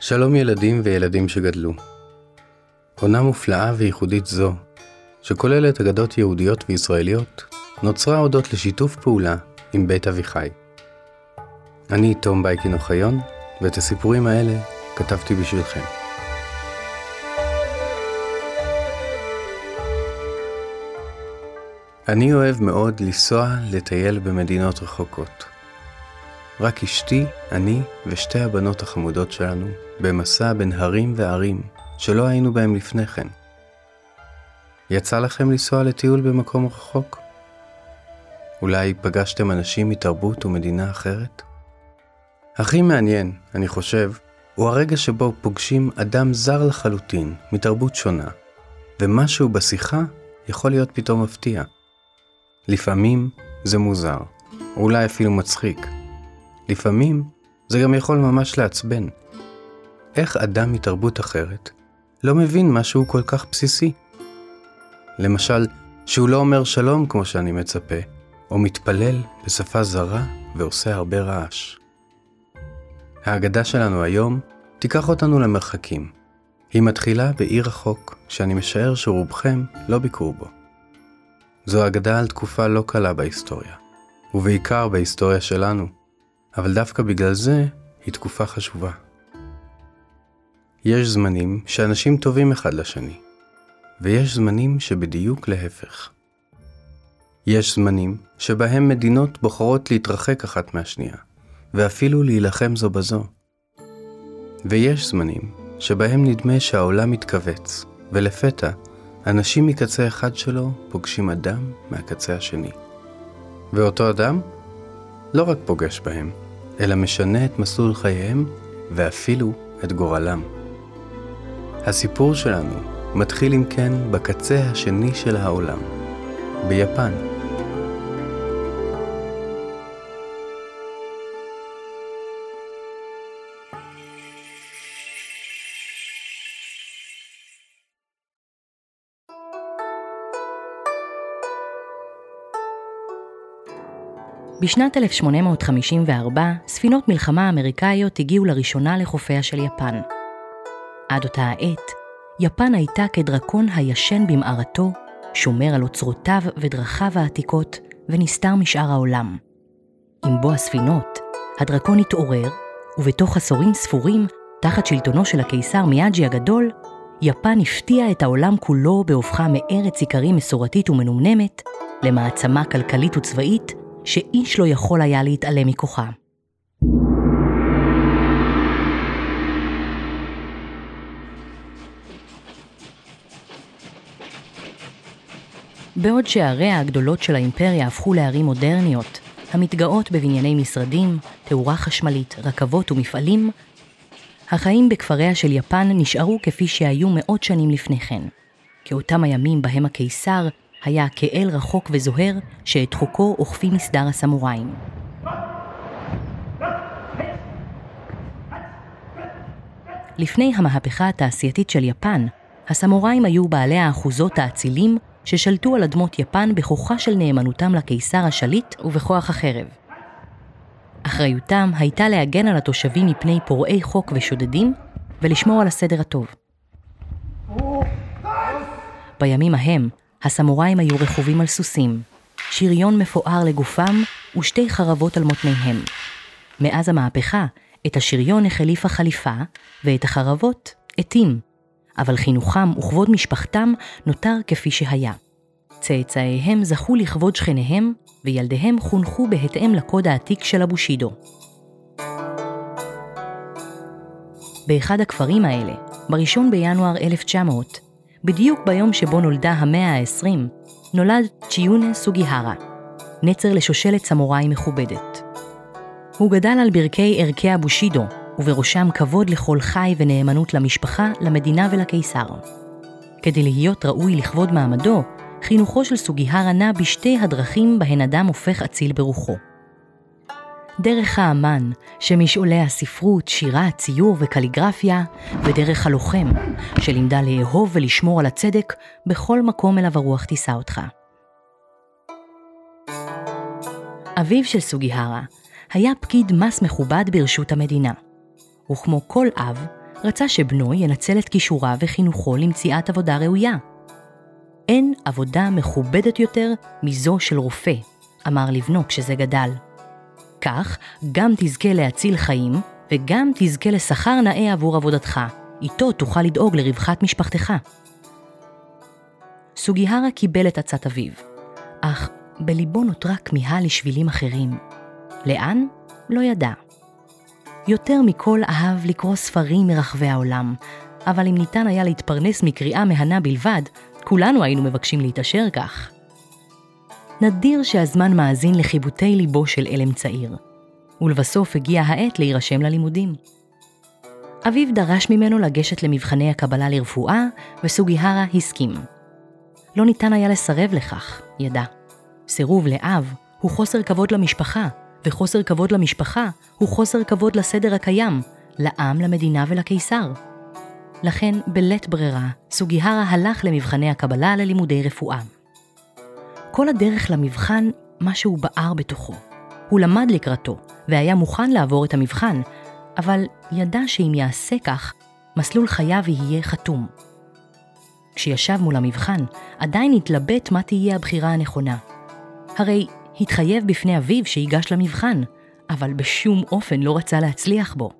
שלום ילדים וילדים שגדלו. עונה מופלאה וייחודית זו, שכוללת אגדות יהודיות וישראליות, נוצרה הודות לשיתוף פעולה עם בית אביחי. אני תום בייקין אוחיון, ואת הסיפורים האלה כתבתי בשבילכם. אני אוהב מאוד לנסוע לטייל במדינות רחוקות. רק אשתי, אני ושתי הבנות החמודות שלנו במסע בין הרים וערים שלא היינו בהם לפני כן. יצא לכם לנסוע לטיול במקום רחוק? אולי פגשתם אנשים מתרבות ומדינה אחרת? הכי מעניין, אני חושב, הוא הרגע שבו פוגשים אדם זר לחלוטין, מתרבות שונה, ומשהו בשיחה יכול להיות פתאום מפתיע. לפעמים זה מוזר, אולי אפילו מצחיק. לפעמים זה גם יכול ממש לעצבן. איך אדם מתרבות אחרת לא מבין משהו כל כך בסיסי? למשל, שהוא לא אומר שלום כמו שאני מצפה, או מתפלל בשפה זרה ועושה הרבה רעש. ההגדה שלנו היום תיקח אותנו למרחקים. היא מתחילה בעיר רחוק, שאני משער שרובכם לא ביקרו בו. זו אגדה על תקופה לא קלה בהיסטוריה, ובעיקר בהיסטוריה שלנו, אבל דווקא בגלל זה היא תקופה חשובה. יש זמנים שאנשים טובים אחד לשני, ויש זמנים שבדיוק להפך. יש זמנים שבהם מדינות בוחרות להתרחק אחת מהשנייה, ואפילו להילחם זו בזו. ויש זמנים שבהם נדמה שהעולם מתכווץ, ולפתע אנשים מקצה אחד שלו פוגשים אדם מהקצה השני. ואותו אדם לא רק פוגש בהם, אלא משנה את מסלול חייהם ואפילו את גורלם. הסיפור שלנו מתחיל אם כן בקצה השני של העולם, ביפן. בשנת 1854, ספינות מלחמה אמריקאיות הגיעו לראשונה לחופיה של יפן. עד אותה העת, יפן הייתה כדרקון הישן במערתו, שומר על אוצרותיו ודרכיו העתיקות, ונסתר משאר העולם. עם בוא הספינות, הדרקון התעורר, ובתוך עשורים ספורים, תחת שלטונו של הקיסר מיאג'י הגדול, יפן הפתיעה את העולם כולו בהופכה מארץ איכרים מסורתית ומנומנמת, למעצמה כלכלית וצבאית שאיש לא יכול היה להתעלם מכוחה. בעוד שעריה הגדולות של האימפריה הפכו לערים מודרניות, המתגאות בבנייני משרדים, תאורה חשמלית, רכבות ומפעלים, החיים בכפריה של יפן נשארו כפי שהיו מאות שנים לפני כן, כאותם הימים בהם הקיסר היה כאל רחוק וזוהר שאת חוקו אוכפים מסדר הסמוראים. לפני המהפכה התעשייתית של יפן, הסמוראים היו בעלי האחוזות האצילים ששלטו על אדמות יפן בכוחה של נאמנותם לקיסר השליט ובכוח החרב. אחריותם הייתה להגן על התושבים מפני פורעי חוק ושודדים ולשמור על הסדר הטוב. בימים ההם הסמוראים היו רכובים על סוסים, שריון מפואר לגופם ושתי חרבות על מותניהם. מאז המהפכה, את השריון החליפה, ואת החרבות, עטים. אבל חינוכם וכבוד משפחתם נותר כפי שהיה. צאצאיהם זכו לכבוד שכניהם, וילדיהם חונכו בהתאם לקוד העתיק של הבושידו. באחד הכפרים האלה, ב-1 בינואר 1900, בדיוק ביום שבו נולדה המאה ה-20, נולד צ'יונה סוגיהרה, נצר לשושלת סמוראי מכובדת. הוא גדל על ברכי ערכי הבושידו, ובראשם כבוד לכל חי ונאמנות למשפחה, למדינה ולקיסר. כדי להיות ראוי לכבוד מעמדו, חינוכו של סוגיהרה נע בשתי הדרכים בהן אדם הופך אציל ברוחו. דרך האמן, שמשעולי הספרות, שירה, ציור וקליגרפיה, ודרך הלוחם, שלימדה לאהוב ולשמור על הצדק בכל מקום אליו הרוח תישא אותך. אביו של סוגיהרה היה פקיד מס מכובד ברשות המדינה, וכמו כל אב, רצה שבנו ינצל את כישוריו וחינוכו למציאת עבודה ראויה. אין עבודה מכובדת יותר מזו של רופא, אמר לבנו כשזה גדל. כך גם תזכה להציל חיים וגם תזכה לשכר נאה עבור עבודתך, איתו תוכל לדאוג לרווחת משפחתך. סוגיהרה קיבל את עצת אביו, אך בליבו נותרה כמיהה לשבילים אחרים. לאן? לא ידע. יותר מכל אהב לקרוא ספרים מרחבי העולם, אבל אם ניתן היה להתפרנס מקריאה מהנה בלבד, כולנו היינו מבקשים להתעשר כך. נדיר שהזמן מאזין לחיבוטי ליבו של אלם צעיר, ולבסוף הגיעה העת להירשם ללימודים. אביו דרש ממנו לגשת למבחני הקבלה לרפואה, וסוגיהרה הסכים. לא ניתן היה לסרב לכך, ידע. סירוב לאב הוא חוסר כבוד למשפחה, וחוסר כבוד למשפחה הוא חוסר כבוד לסדר הקיים, לעם, למדינה ולקיסר. לכן, בלית ברירה, סוגיהרה הלך למבחני הקבלה ללימודי רפואה. כל הדרך למבחן, משהו בער בתוכו. הוא למד לקראתו, והיה מוכן לעבור את המבחן, אבל ידע שאם יעשה כך, מסלול חייו יהיה חתום. כשישב מול המבחן, עדיין התלבט מה תהיה הבחירה הנכונה. הרי התחייב בפני אביו שיגש למבחן, אבל בשום אופן לא רצה להצליח בו.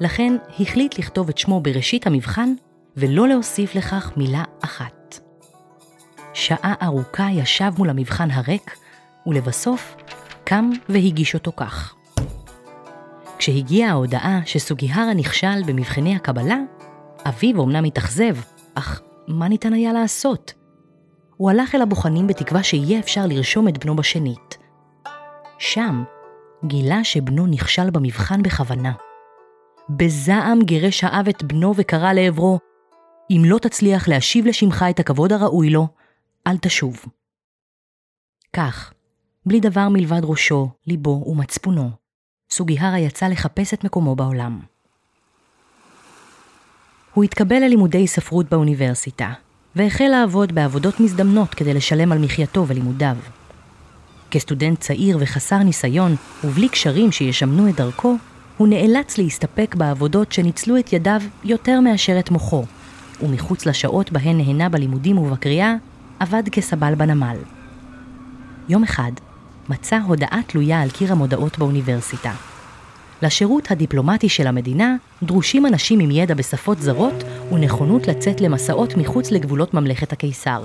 לכן החליט לכתוב את שמו בראשית המבחן, ולא להוסיף לכך מילה אחת. שעה ארוכה ישב מול המבחן הריק, ולבסוף קם והגיש אותו כך. כשהגיעה ההודעה שסוגיהרה נכשל במבחני הקבלה, אביו אמנם התאכזב, אך מה ניתן היה לעשות? הוא הלך אל הבוחנים בתקווה שיהיה אפשר לרשום את בנו בשנית. שם גילה שבנו נכשל במבחן בכוונה. בזעם גירש האב את בנו וקרא לעברו, אם לא תצליח להשיב לשמך את הכבוד הראוי לו, אל תשוב. כך, בלי דבר מלבד ראשו, ליבו ומצפונו, סוגיהרה יצא לחפש את מקומו בעולם. הוא התקבל ללימודי ספרות באוניברסיטה, והחל לעבוד בעבודות מזדמנות כדי לשלם על מחייתו ולימודיו. כסטודנט צעיר וחסר ניסיון, ובלי קשרים שישמנו את דרכו, הוא נאלץ להסתפק בעבודות שניצלו את ידיו יותר מאשר את מוחו, ומחוץ לשעות בהן נהנה בלימודים ובקריאה, עבד כסבל בנמל. יום אחד מצא הודעה תלויה על קיר המודעות באוניברסיטה. לשירות הדיפלומטי של המדינה דרושים אנשים עם ידע בשפות זרות ונכונות לצאת למסעות מחוץ לגבולות ממלכת הקיסר.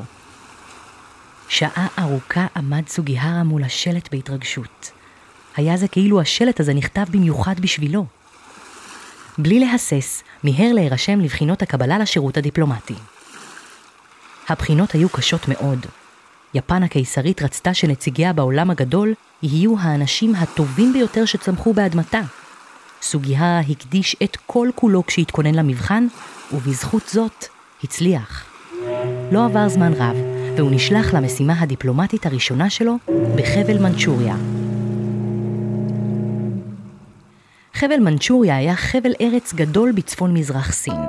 שעה ארוכה עמד סוגיהרה מול השלט בהתרגשות. היה זה כאילו השלט הזה נכתב במיוחד בשבילו. בלי להסס, מיהר להירשם לבחינות הקבלה לשירות הדיפלומטי. הבחינות היו קשות מאוד. יפן הקיסרית רצתה שנציגיה בעולם הגדול יהיו האנשים הטובים ביותר שצמחו באדמתה. סוגיה הקדיש את כל כולו כשהתכונן למבחן, ובזכות זאת הצליח. לא עבר זמן רב, והוא נשלח למשימה הדיפלומטית הראשונה שלו בחבל מנצ'וריה. חבל מנצ'וריה היה חבל ארץ גדול בצפון מזרח סין.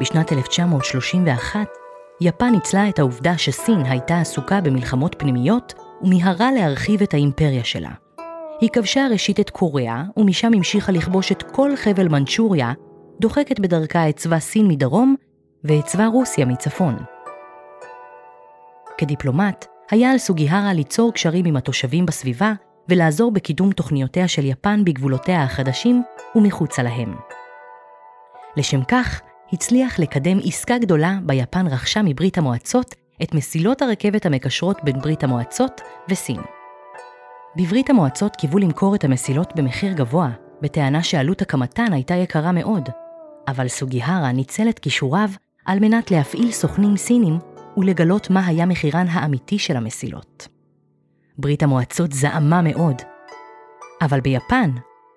בשנת 1931, יפן ניצלה את העובדה שסין הייתה עסוקה במלחמות פנימיות, ומיהרה להרחיב את האימפריה שלה. היא כבשה ראשית את קוריאה, ומשם המשיכה לכבוש את כל חבל מנצ'וריה, דוחקת בדרכה את צבא סין מדרום, ואת צבא רוסיה מצפון. כדיפלומט, היה על סוגיהרה ליצור קשרים עם התושבים בסביבה, ולעזור בקידום תוכניותיה של יפן בגבולותיה החדשים ומחוצה להם. לשם כך, הצליח לקדם עסקה גדולה בה יפן רכשה מברית המועצות את מסילות הרכבת המקשרות בין ברית המועצות וסין. בברית המועצות קיוו למכור את המסילות במחיר גבוה, בטענה שעלות הקמתן הייתה יקרה מאוד, אבל סוגיהרה ניצל את כישוריו על מנת להפעיל סוכנים סינים ולגלות מה היה מחירן האמיתי של המסילות. ברית המועצות זעמה מאוד, אבל ביפן,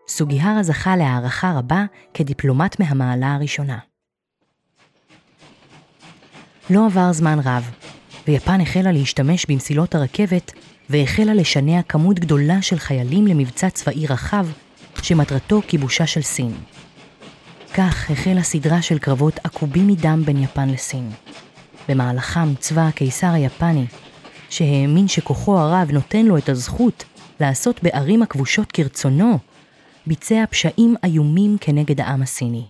סוגיהרה זכה להערכה רבה כדיפלומט מהמעלה הראשונה. לא עבר זמן רב, ויפן החלה להשתמש במסילות הרכבת והחלה לשנע כמות גדולה של חיילים למבצע צבאי רחב, שמטרתו כיבושה של סין. כך החלה סדרה של קרבות עקובים מדם בין יפן לסין. במהלכם צבא הקיסר היפני, שהאמין שכוחו הרב נותן לו את הזכות לעשות בערים הכבושות כרצונו, ביצע פשעים איומים כנגד העם הסיני.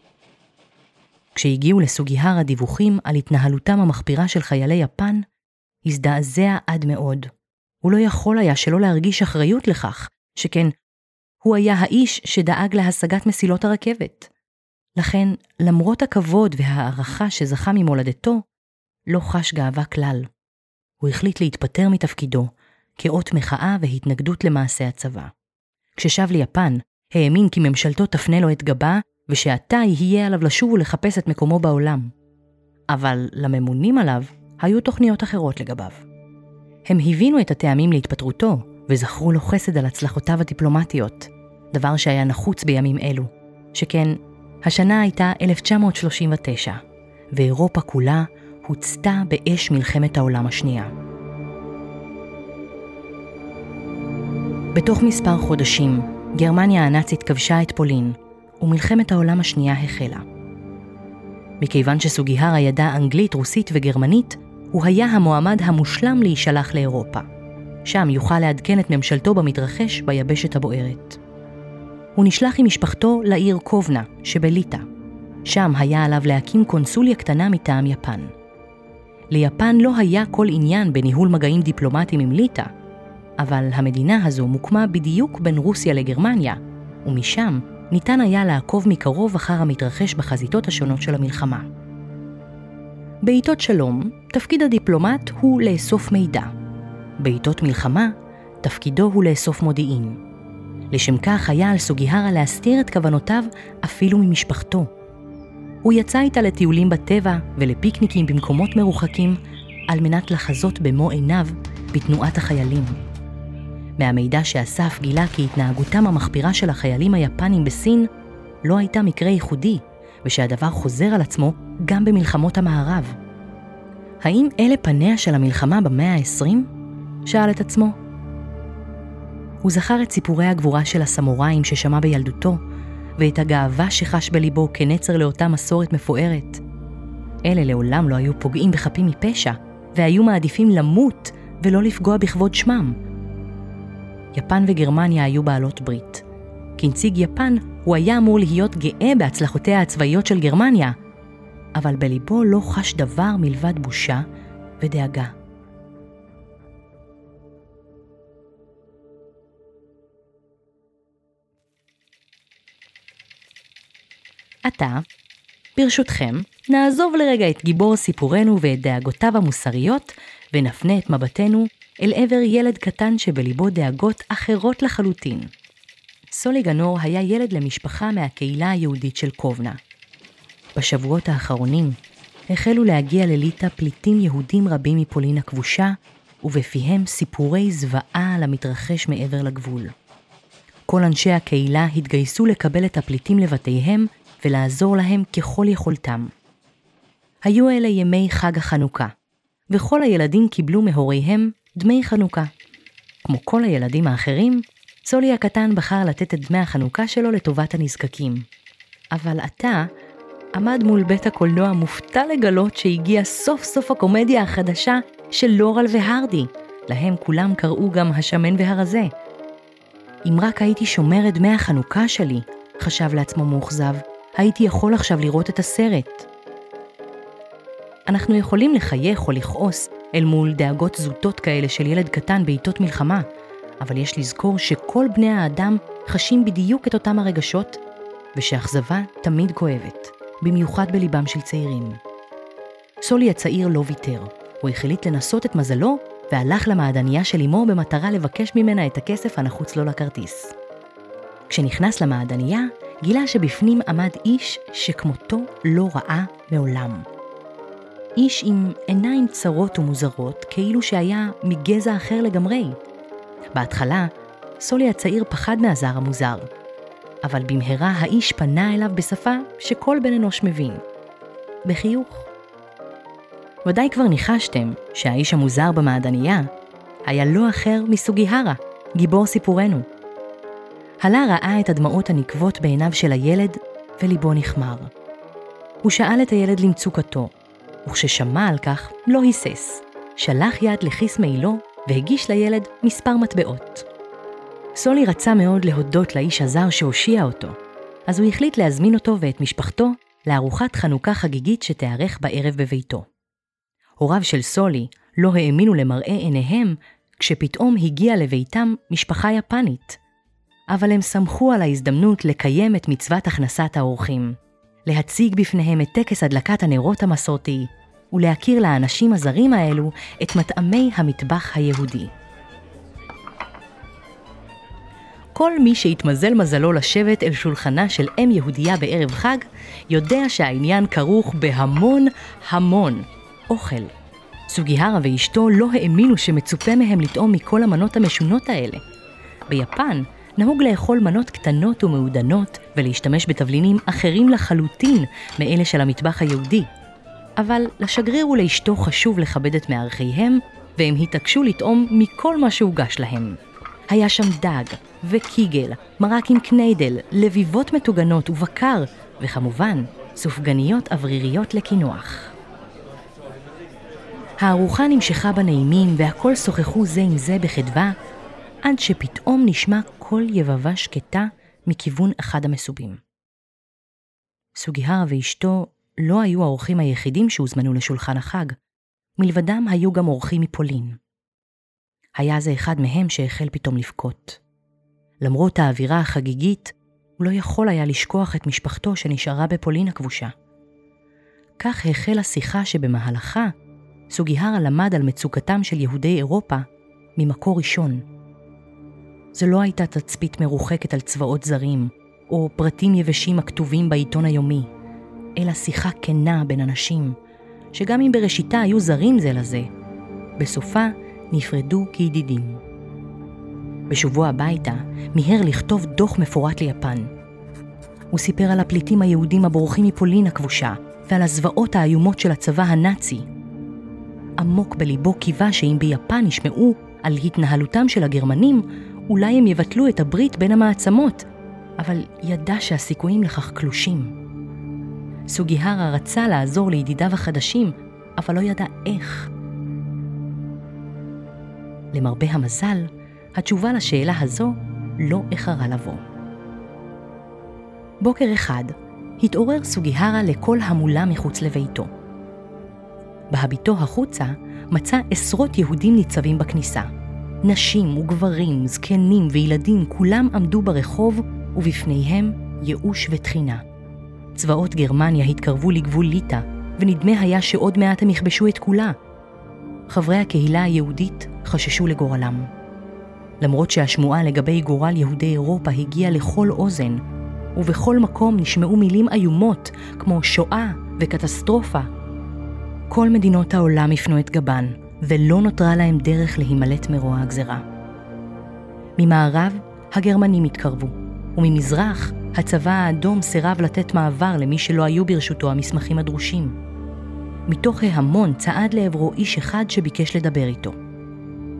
כשהגיעו לסוגיהרה דיווחים על התנהלותם המחפירה של חיילי יפן, הזדעזע עד מאוד. הוא לא יכול היה שלא להרגיש אחריות לכך, שכן הוא היה האיש שדאג להשגת מסילות הרכבת. לכן, למרות הכבוד וההערכה שזכה ממולדתו, לא חש גאווה כלל. הוא החליט להתפטר מתפקידו, כאות מחאה והתנגדות למעשה הצבא. כששב ליפן, האמין כי ממשלתו תפנה לו את גבה, ושעתה יהיה עליו לשוב ולחפש את מקומו בעולם. אבל לממונים עליו היו תוכניות אחרות לגביו. הם הבינו את הטעמים להתפטרותו, וזכרו לו חסד על הצלחותיו הדיפלומטיות, דבר שהיה נחוץ בימים אלו, שכן השנה הייתה 1939, ואירופה כולה הוצתה באש מלחמת העולם השנייה. בתוך מספר חודשים, גרמניה הנאצית כבשה את פולין, ומלחמת העולם השנייה החלה. מכיוון שסוגיהרה ידע אנגלית, רוסית וגרמנית, הוא היה המועמד המושלם להישלח לאירופה. שם יוכל לעדכן את ממשלתו במתרחש ביבשת הבוערת. הוא נשלח עם משפחתו לעיר קובנה שבליטא. שם היה עליו להקים קונסוליה קטנה מטעם יפן. ליפן לא היה כל עניין בניהול מגעים דיפלומטיים עם ליטא, אבל המדינה הזו מוקמה בדיוק בין רוסיה לגרמניה, ומשם ניתן היה לעקוב מקרוב אחר המתרחש בחזיתות השונות של המלחמה. בעיתות שלום, תפקיד הדיפלומט הוא לאסוף מידע. בעיתות מלחמה, תפקידו הוא לאסוף מודיעין. לשם כך היה על סוגיהרה להסתיר את כוונותיו אפילו ממשפחתו. הוא יצא איתה לטיולים בטבע ולפיקניקים במקומות מרוחקים, על מנת לחזות במו עיניו בתנועת החיילים. מהמידע שאסף גילה כי התנהגותם המחפירה של החיילים היפנים בסין לא הייתה מקרה ייחודי, ושהדבר חוזר על עצמו גם במלחמות המערב. האם אלה פניה של המלחמה במאה ה-20? שאל את עצמו. הוא זכר את סיפורי הגבורה של הסמוראים ששמע בילדותו, ואת הגאווה שחש בליבו כנצר לאותה מסורת מפוארת. אלה לעולם לא היו פוגעים בחפים מפשע, והיו מעדיפים למות ולא לפגוע בכבוד שמם. יפן וגרמניה היו בעלות ברית. כנציג יפן, הוא היה אמור להיות גאה בהצלחותיה הצבאיות של גרמניה, אבל בליבו לא חש דבר מלבד בושה ודאגה. עתה, ברשותכם, נעזוב לרגע את גיבור סיפורנו ואת דאגותיו המוסריות, ונפנה את מבטנו אל עבר ילד קטן שבליבו דאגות אחרות לחלוטין. סולי גנור היה ילד למשפחה מהקהילה היהודית של קובנה. בשבועות האחרונים החלו להגיע לליטא פליטים יהודים רבים מפולין הכבושה, ובפיהם סיפורי זוועה על המתרחש מעבר לגבול. כל אנשי הקהילה התגייסו לקבל את הפליטים לבתיהם ולעזור להם ככל יכולתם. היו אלה ימי חג החנוכה, וכל הילדים קיבלו מהוריהם דמי חנוכה. כמו כל הילדים האחרים, סולי הקטן בחר לתת את דמי החנוכה שלו לטובת הנזקקים. אבל עתה עמד מול בית הקולנוע מופתע לגלות שהגיעה סוף סוף הקומדיה החדשה של לורל והרדי, להם כולם קראו גם השמן והרזה. אם רק הייתי שומר את דמי החנוכה שלי, חשב לעצמו מאוכזב, הייתי יכול עכשיו לראות את הסרט. אנחנו יכולים לחייך או לכעוס אל מול דאגות זוטות כאלה של ילד קטן בעיתות מלחמה, אבל יש לזכור שכל בני האדם חשים בדיוק את אותם הרגשות, ושאכזבה תמיד כואבת, במיוחד בליבם של צעירים. סולי הצעיר לא ויתר, הוא החליט לנסות את מזלו, והלך למעדניה של אמו במטרה לבקש ממנה את הכסף הנחוץ לו לכרטיס. כשנכנס למעדניה, גילה שבפנים עמד איש שכמותו לא ראה מעולם. איש עם עיניים צרות ומוזרות, כאילו שהיה מגזע אחר לגמרי. בהתחלה, סולי הצעיר פחד מהזר המוזר, אבל במהרה האיש פנה אליו בשפה שכל בן אנוש מבין. בחיוך. ודאי כבר ניחשתם שהאיש המוזר במעדניה היה לא אחר מסוגיהרה, גיבור סיפורנו. הלה ראה את הדמעות הנקבות בעיניו של הילד, וליבו נחמר. הוא שאל את הילד למצוקתו, וכששמע על כך, לא היסס. שלח יד לכיס מעילו והגיש לילד מספר מטבעות. סולי רצה מאוד להודות לאיש הזר שהושיע אותו, אז הוא החליט להזמין אותו ואת משפחתו לארוחת חנוכה חגיגית שתיארך בערב בביתו. הוריו של סולי לא האמינו למראה עיניהם כשפתאום הגיעה לביתם משפחה יפנית. אבל הם שמחו על ההזדמנות לקיים את מצוות הכנסת האורחים, להציג בפניהם את טקס הדלקת הנרות המסורתי, ולהכיר לאנשים הזרים האלו את מטעמי המטבח היהודי. כל מי שהתמזל מזלו לשבת אל שולחנה של אם יהודייה בערב חג, יודע שהעניין כרוך בהמון המון אוכל. סוגיהרה ואשתו לא האמינו שמצופה מהם לטעום מכל המנות המשונות האלה. ביפן נהוג לאכול מנות קטנות ומעודנות ולהשתמש בתבלינים אחרים לחלוטין מאלה של המטבח היהודי. אבל לשגריר ולאשתו חשוב לכבד את מארחיהם, והם התעקשו לטעום מכל מה שהוגש להם. היה שם דג, וקיגל, מרק עם קניידל, לביבות מטוגנות ובקר, וכמובן, סופגניות אווריריות לקינוח. הארוחה נמשכה בנעימים והכל שוחחו זה עם זה בחדווה, עד שפתאום נשמע קול יבבה שקטה מכיוון אחד המסובים. סוגיהרה ואשתו לא היו האורחים היחידים שהוזמנו לשולחן החג, מלבדם היו גם אורחים מפולין. היה זה אחד מהם שהחל פתאום לבכות. למרות האווירה החגיגית, הוא לא יכול היה לשכוח את משפחתו שנשארה בפולין הכבושה. כך החלה שיחה שבמהלכה סוגיהרה למד על מצוקתם של יהודי אירופה ממקור ראשון. זו לא הייתה תצפית מרוחקת על צבאות זרים, או פרטים יבשים הכתובים בעיתון היומי, אלא שיחה כנה בין אנשים, שגם אם בראשיתה היו זרים זה לזה, בסופה נפרדו כידידים. בשובו הביתה מיהר לכתוב דוח מפורט ליפן. הוא סיפר על הפליטים היהודים הבורחים מפולין הכבושה, ועל הזוועות האיומות של הצבא הנאצי. עמוק בליבו קיווה שאם ביפן ישמעו על התנהלותם של הגרמנים, אולי הם יבטלו את הברית בין המעצמות, אבל ידע שהסיכויים לכך קלושים. סוגיהרה רצה לעזור לידידיו החדשים, אבל לא ידע איך. למרבה המזל, התשובה לשאלה הזו לא איחרה לבוא. בוקר אחד התעורר סוגיהרה לקול המולה מחוץ לביתו. בהביטו החוצה מצא עשרות יהודים ניצבים בכניסה. נשים וגברים, זקנים וילדים כולם עמדו ברחוב ובפניהם ייאוש ותחינה. צבאות גרמניה התקרבו לגבול ליטא, ונדמה היה שעוד מעט הם יכבשו את כולה. חברי הקהילה היהודית חששו לגורלם. למרות שהשמועה לגבי גורל יהודי אירופה הגיעה לכל אוזן, ובכל מקום נשמעו מילים איומות כמו שואה וקטסטרופה. כל מדינות העולם הפנו את גבן, ולא נותרה להם דרך להימלט מרוע הגזרה. ממערב, הגרמנים התקרבו, וממזרח, הצבא האדום סירב לתת מעבר למי שלא היו ברשותו המסמכים הדרושים. מתוך ההמון צעד לעברו איש אחד שביקש לדבר איתו.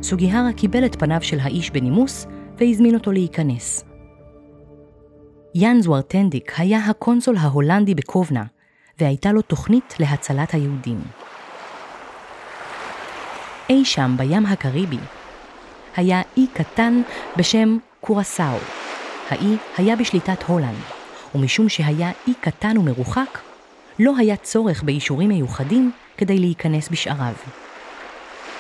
סוגיהרה קיבל את פניו של האיש בנימוס והזמין אותו להיכנס. יאן זוארטנדיק היה הקונסול ההולנדי בקובנה, והייתה לו תוכנית להצלת היהודים. אי שם בים הקריבי היה אי קטן בשם קורסאו. האי היה בשליטת הולנד, ומשום שהיה אי קטן ומרוחק, לא היה צורך באישורים מיוחדים כדי להיכנס בשעריו.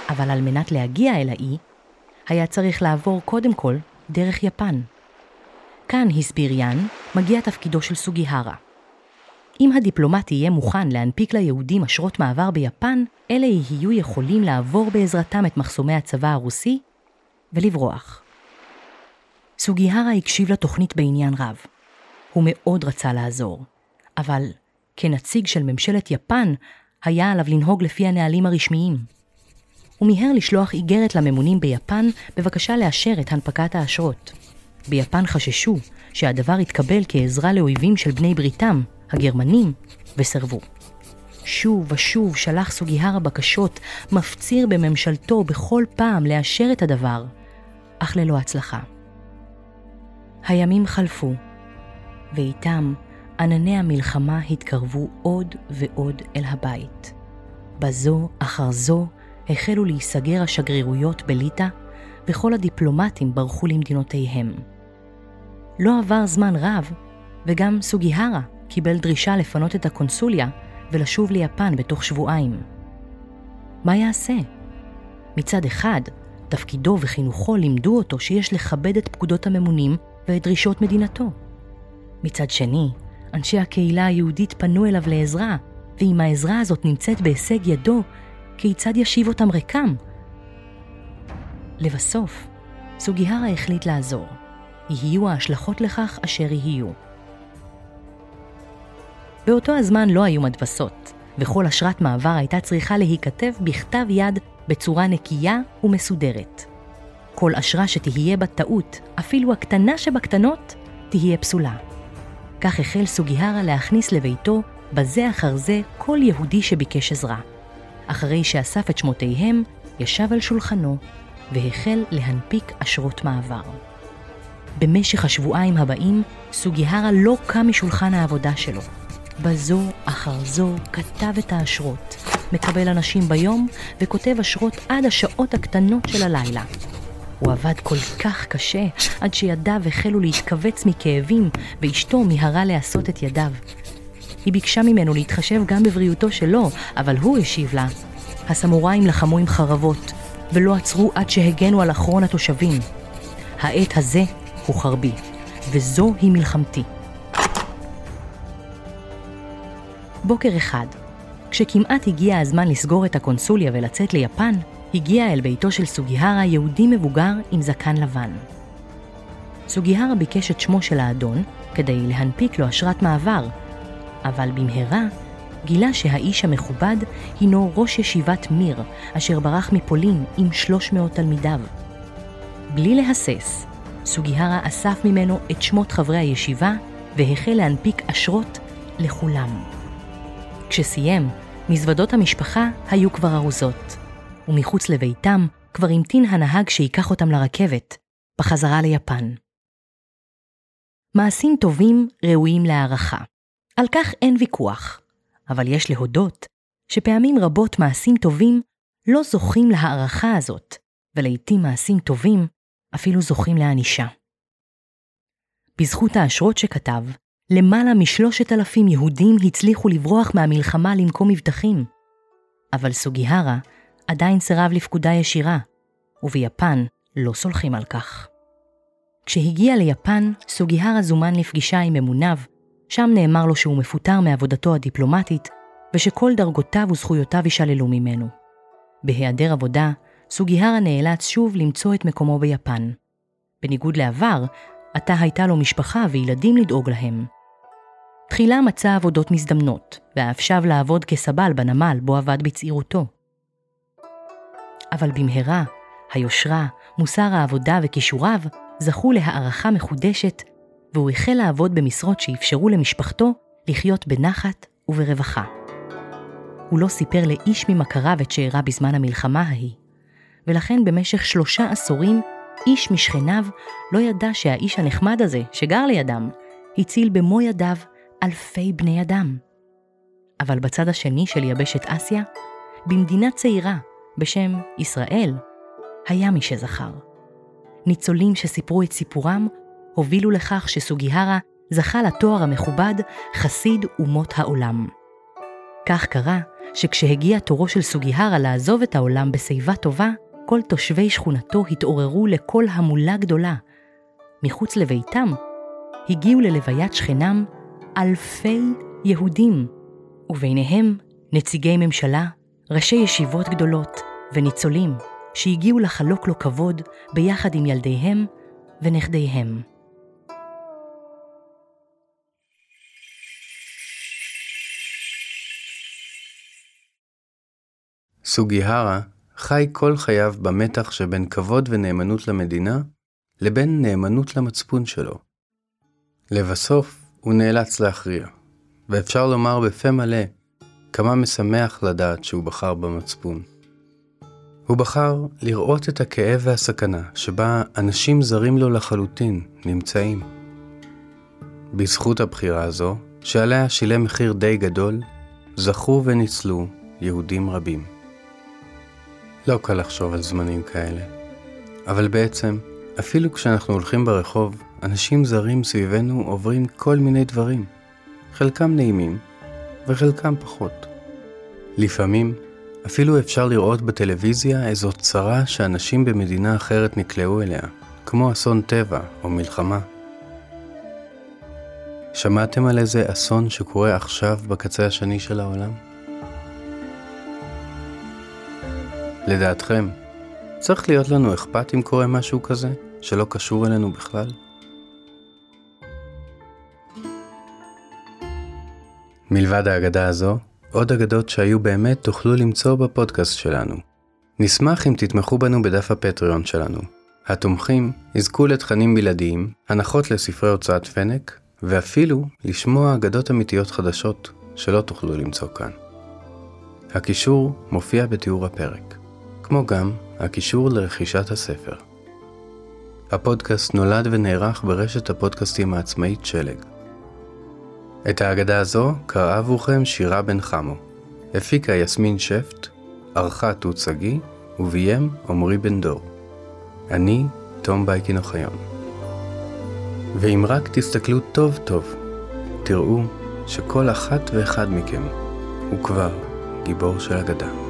אבל על מנת להגיע אל האי, היה צריך לעבור קודם כל דרך יפן. כאן, הסביר יאן, מגיע תפקידו של סוגיהרה. אם הדיפלומט יהיה מוכן להנפיק ליהודים אשרות מעבר ביפן, אלה יהיו יכולים לעבור בעזרתם את מחסומי הצבא הרוסי ולברוח. סוגיהרה הקשיב לתוכנית בעניין רב. הוא מאוד רצה לעזור, אבל כנציג של ממשלת יפן, היה עליו לנהוג לפי הנהלים הרשמיים. הוא מיהר לשלוח איגרת לממונים ביפן בבקשה לאשר את הנפקת האשרות. ביפן חששו שהדבר יתקבל כעזרה לאויבים של בני בריתם, הגרמנים, וסרבו. שוב ושוב שלח סוגיהרה בקשות, מפציר בממשלתו בכל פעם לאשר את הדבר, אך ללא הצלחה. הימים חלפו, ואיתם ענני המלחמה התקרבו עוד ועוד אל הבית. בזו אחר זו החלו להיסגר השגרירויות בליטא, וכל הדיפלומטים ברחו למדינותיהם. לא עבר זמן רב, וגם סוגיהרה קיבל דרישה לפנות את הקונסוליה ולשוב ליפן בתוך שבועיים. מה יעשה? מצד אחד, תפקידו וחינוכו לימדו אותו שיש לכבד את פקודות הממונים ואת דרישות מדינתו. מצד שני, אנשי הקהילה היהודית פנו אליו לעזרה, ואם העזרה הזאת נמצאת בהישג ידו, כיצד ישיב אותם ריקם? לבסוף, סוגיהרה החליט לעזור. יהיו ההשלכות לכך אשר יהיו. באותו הזמן לא היו מדפסות, וכל אשרת מעבר הייתה צריכה להיכתב בכתב יד בצורה נקייה ומסודרת. כל אשרה שתהיה בה טעות, אפילו הקטנה שבקטנות, תהיה פסולה. כך החל סוגיהרה להכניס לביתו בזה אחר זה כל יהודי שביקש עזרה. אחרי שאסף את שמותיהם, ישב על שולחנו והחל להנפיק אשרות מעבר. במשך השבועיים הבאים, סוגיהרה לא קם משולחן העבודה שלו. בזו אחר זו כתב את האשרות, מקבל אנשים ביום וכותב אשרות עד השעות הקטנות של הלילה. הוא עבד כל כך קשה עד שידיו החלו להתכווץ מכאבים ואשתו מיהרה לעשות את ידיו. היא ביקשה ממנו להתחשב גם בבריאותו שלו, אבל הוא השיב לה. הסמוראים לחמו עם חרבות, ולא עצרו עד שהגנו על אחרון התושבים. העת הזה הוא חרבי, וזו היא מלחמתי. בוקר אחד, כשכמעט הגיע הזמן לסגור את הקונסוליה ולצאת ליפן, הגיע אל ביתו של סוגיהרה יהודי מבוגר עם זקן לבן. סוגיהרה ביקש את שמו של האדון כדי להנפיק לו אשרת מעבר, אבל במהרה גילה שהאיש המכובד הינו ראש ישיבת מיר, אשר ברח מפולין עם 300 תלמידיו. בלי להסס, סוגיהרה אסף ממנו את שמות חברי הישיבה והחל להנפיק אשרות לכולם. כשסיים, מזוודות המשפחה היו כבר ארוזות, ומחוץ לביתם כבר המתין הנהג שייקח אותם לרכבת, בחזרה ליפן. מעשים טובים ראויים להערכה. על כך אין ויכוח, אבל יש להודות שפעמים רבות מעשים טובים לא זוכים להערכה הזאת, ולעיתים מעשים טובים אפילו זוכים לענישה. בזכות האשרות שכתב, למעלה משלושת אלפים יהודים הצליחו לברוח מהמלחמה למקום מבטחים. אבל סוגיהרה עדיין סירב לפקודה ישירה, וביפן לא סולחים על כך. כשהגיע ליפן, סוגיהרה זומן לפגישה עם ממוניו, שם נאמר לו שהוא מפוטר מעבודתו הדיפלומטית, ושכל דרגותיו וזכויותיו יישללו ממנו. בהיעדר עבודה, סוגיהרה נאלץ שוב למצוא את מקומו ביפן. בניגוד לעבר, עתה הייתה לו משפחה וילדים לדאוג להם. תחילה מצא עבודות מזדמנות, ואף שב לעבוד כסבל בנמל בו עבד בצעירותו. אבל במהרה, היושרה, מוסר העבודה וכישוריו זכו להערכה מחודשת, והוא החל לעבוד במשרות שאפשרו למשפחתו לחיות בנחת וברווחה. הוא לא סיפר לאיש ממכריו את שאירע בזמן המלחמה ההיא, ולכן במשך שלושה עשורים איש משכניו לא ידע שהאיש הנחמד הזה, שגר לידם, הציל במו ידיו אלפי בני אדם. אבל בצד השני של יבשת אסיה, במדינה צעירה בשם ישראל, היה מי שזכר. ניצולים שסיפרו את סיפורם הובילו לכך שסוגיהרה זכה לתואר המכובד חסיד אומות העולם. כך קרה שכשהגיע תורו של סוגיהרה לעזוב את העולם בשיבה טובה, כל תושבי שכונתו התעוררו לקול המולה גדולה. מחוץ לביתם הגיעו ללוויית שכנם אלפי יהודים, וביניהם נציגי ממשלה, ראשי ישיבות גדולות וניצולים שהגיעו לחלוק לו כבוד ביחד עם ילדיהם ונכדיהם. סוגיהרה חי כל חייו במתח שבין כבוד ונאמנות למדינה לבין נאמנות למצפון שלו. לבסוף, הוא נאלץ להכריע, ואפשר לומר בפה מלא כמה משמח לדעת שהוא בחר במצפון. הוא בחר לראות את הכאב והסכנה שבה אנשים זרים לו לחלוטין נמצאים. בזכות הבחירה הזו, שעליה שילם מחיר די גדול, זכו וניצלו יהודים רבים. לא קל לחשוב על זמנים כאלה, אבל בעצם, אפילו כשאנחנו הולכים ברחוב, אנשים זרים סביבנו עוברים כל מיני דברים. חלקם נעימים וחלקם פחות. לפעמים אפילו אפשר לראות בטלוויזיה איזו צרה שאנשים במדינה אחרת נקלעו אליה, כמו אסון טבע או מלחמה. שמעתם על איזה אסון שקורה עכשיו בקצה השני של העולם? לדעתכם, צריך להיות לנו אכפת אם קורה משהו כזה, שלא קשור אלינו בכלל? מלבד האגדה הזו, עוד אגדות שהיו באמת תוכלו למצוא בפודקאסט שלנו. נשמח אם תתמכו בנו בדף הפטריון שלנו. התומכים יזכו לתכנים בלעדיים, הנחות לספרי הוצאת פנק, ואפילו לשמוע אגדות אמיתיות חדשות שלא תוכלו למצוא כאן. הקישור מופיע בתיאור הפרק, כמו גם הקישור לרכישת הספר. הפודקאסט נולד ונערך ברשת הפודקאסטים העצמאית שלג. את ההגדה הזו קראה עבורכם שירה בן חמו. הפיקה יסמין שפט, ערכה תות שגיא, וביים עמרי בן דור. אני תום בייקין אוחיון. ואם רק תסתכלו טוב טוב, תראו שכל אחת ואחד מכם הוא כבר גיבור של אגדה.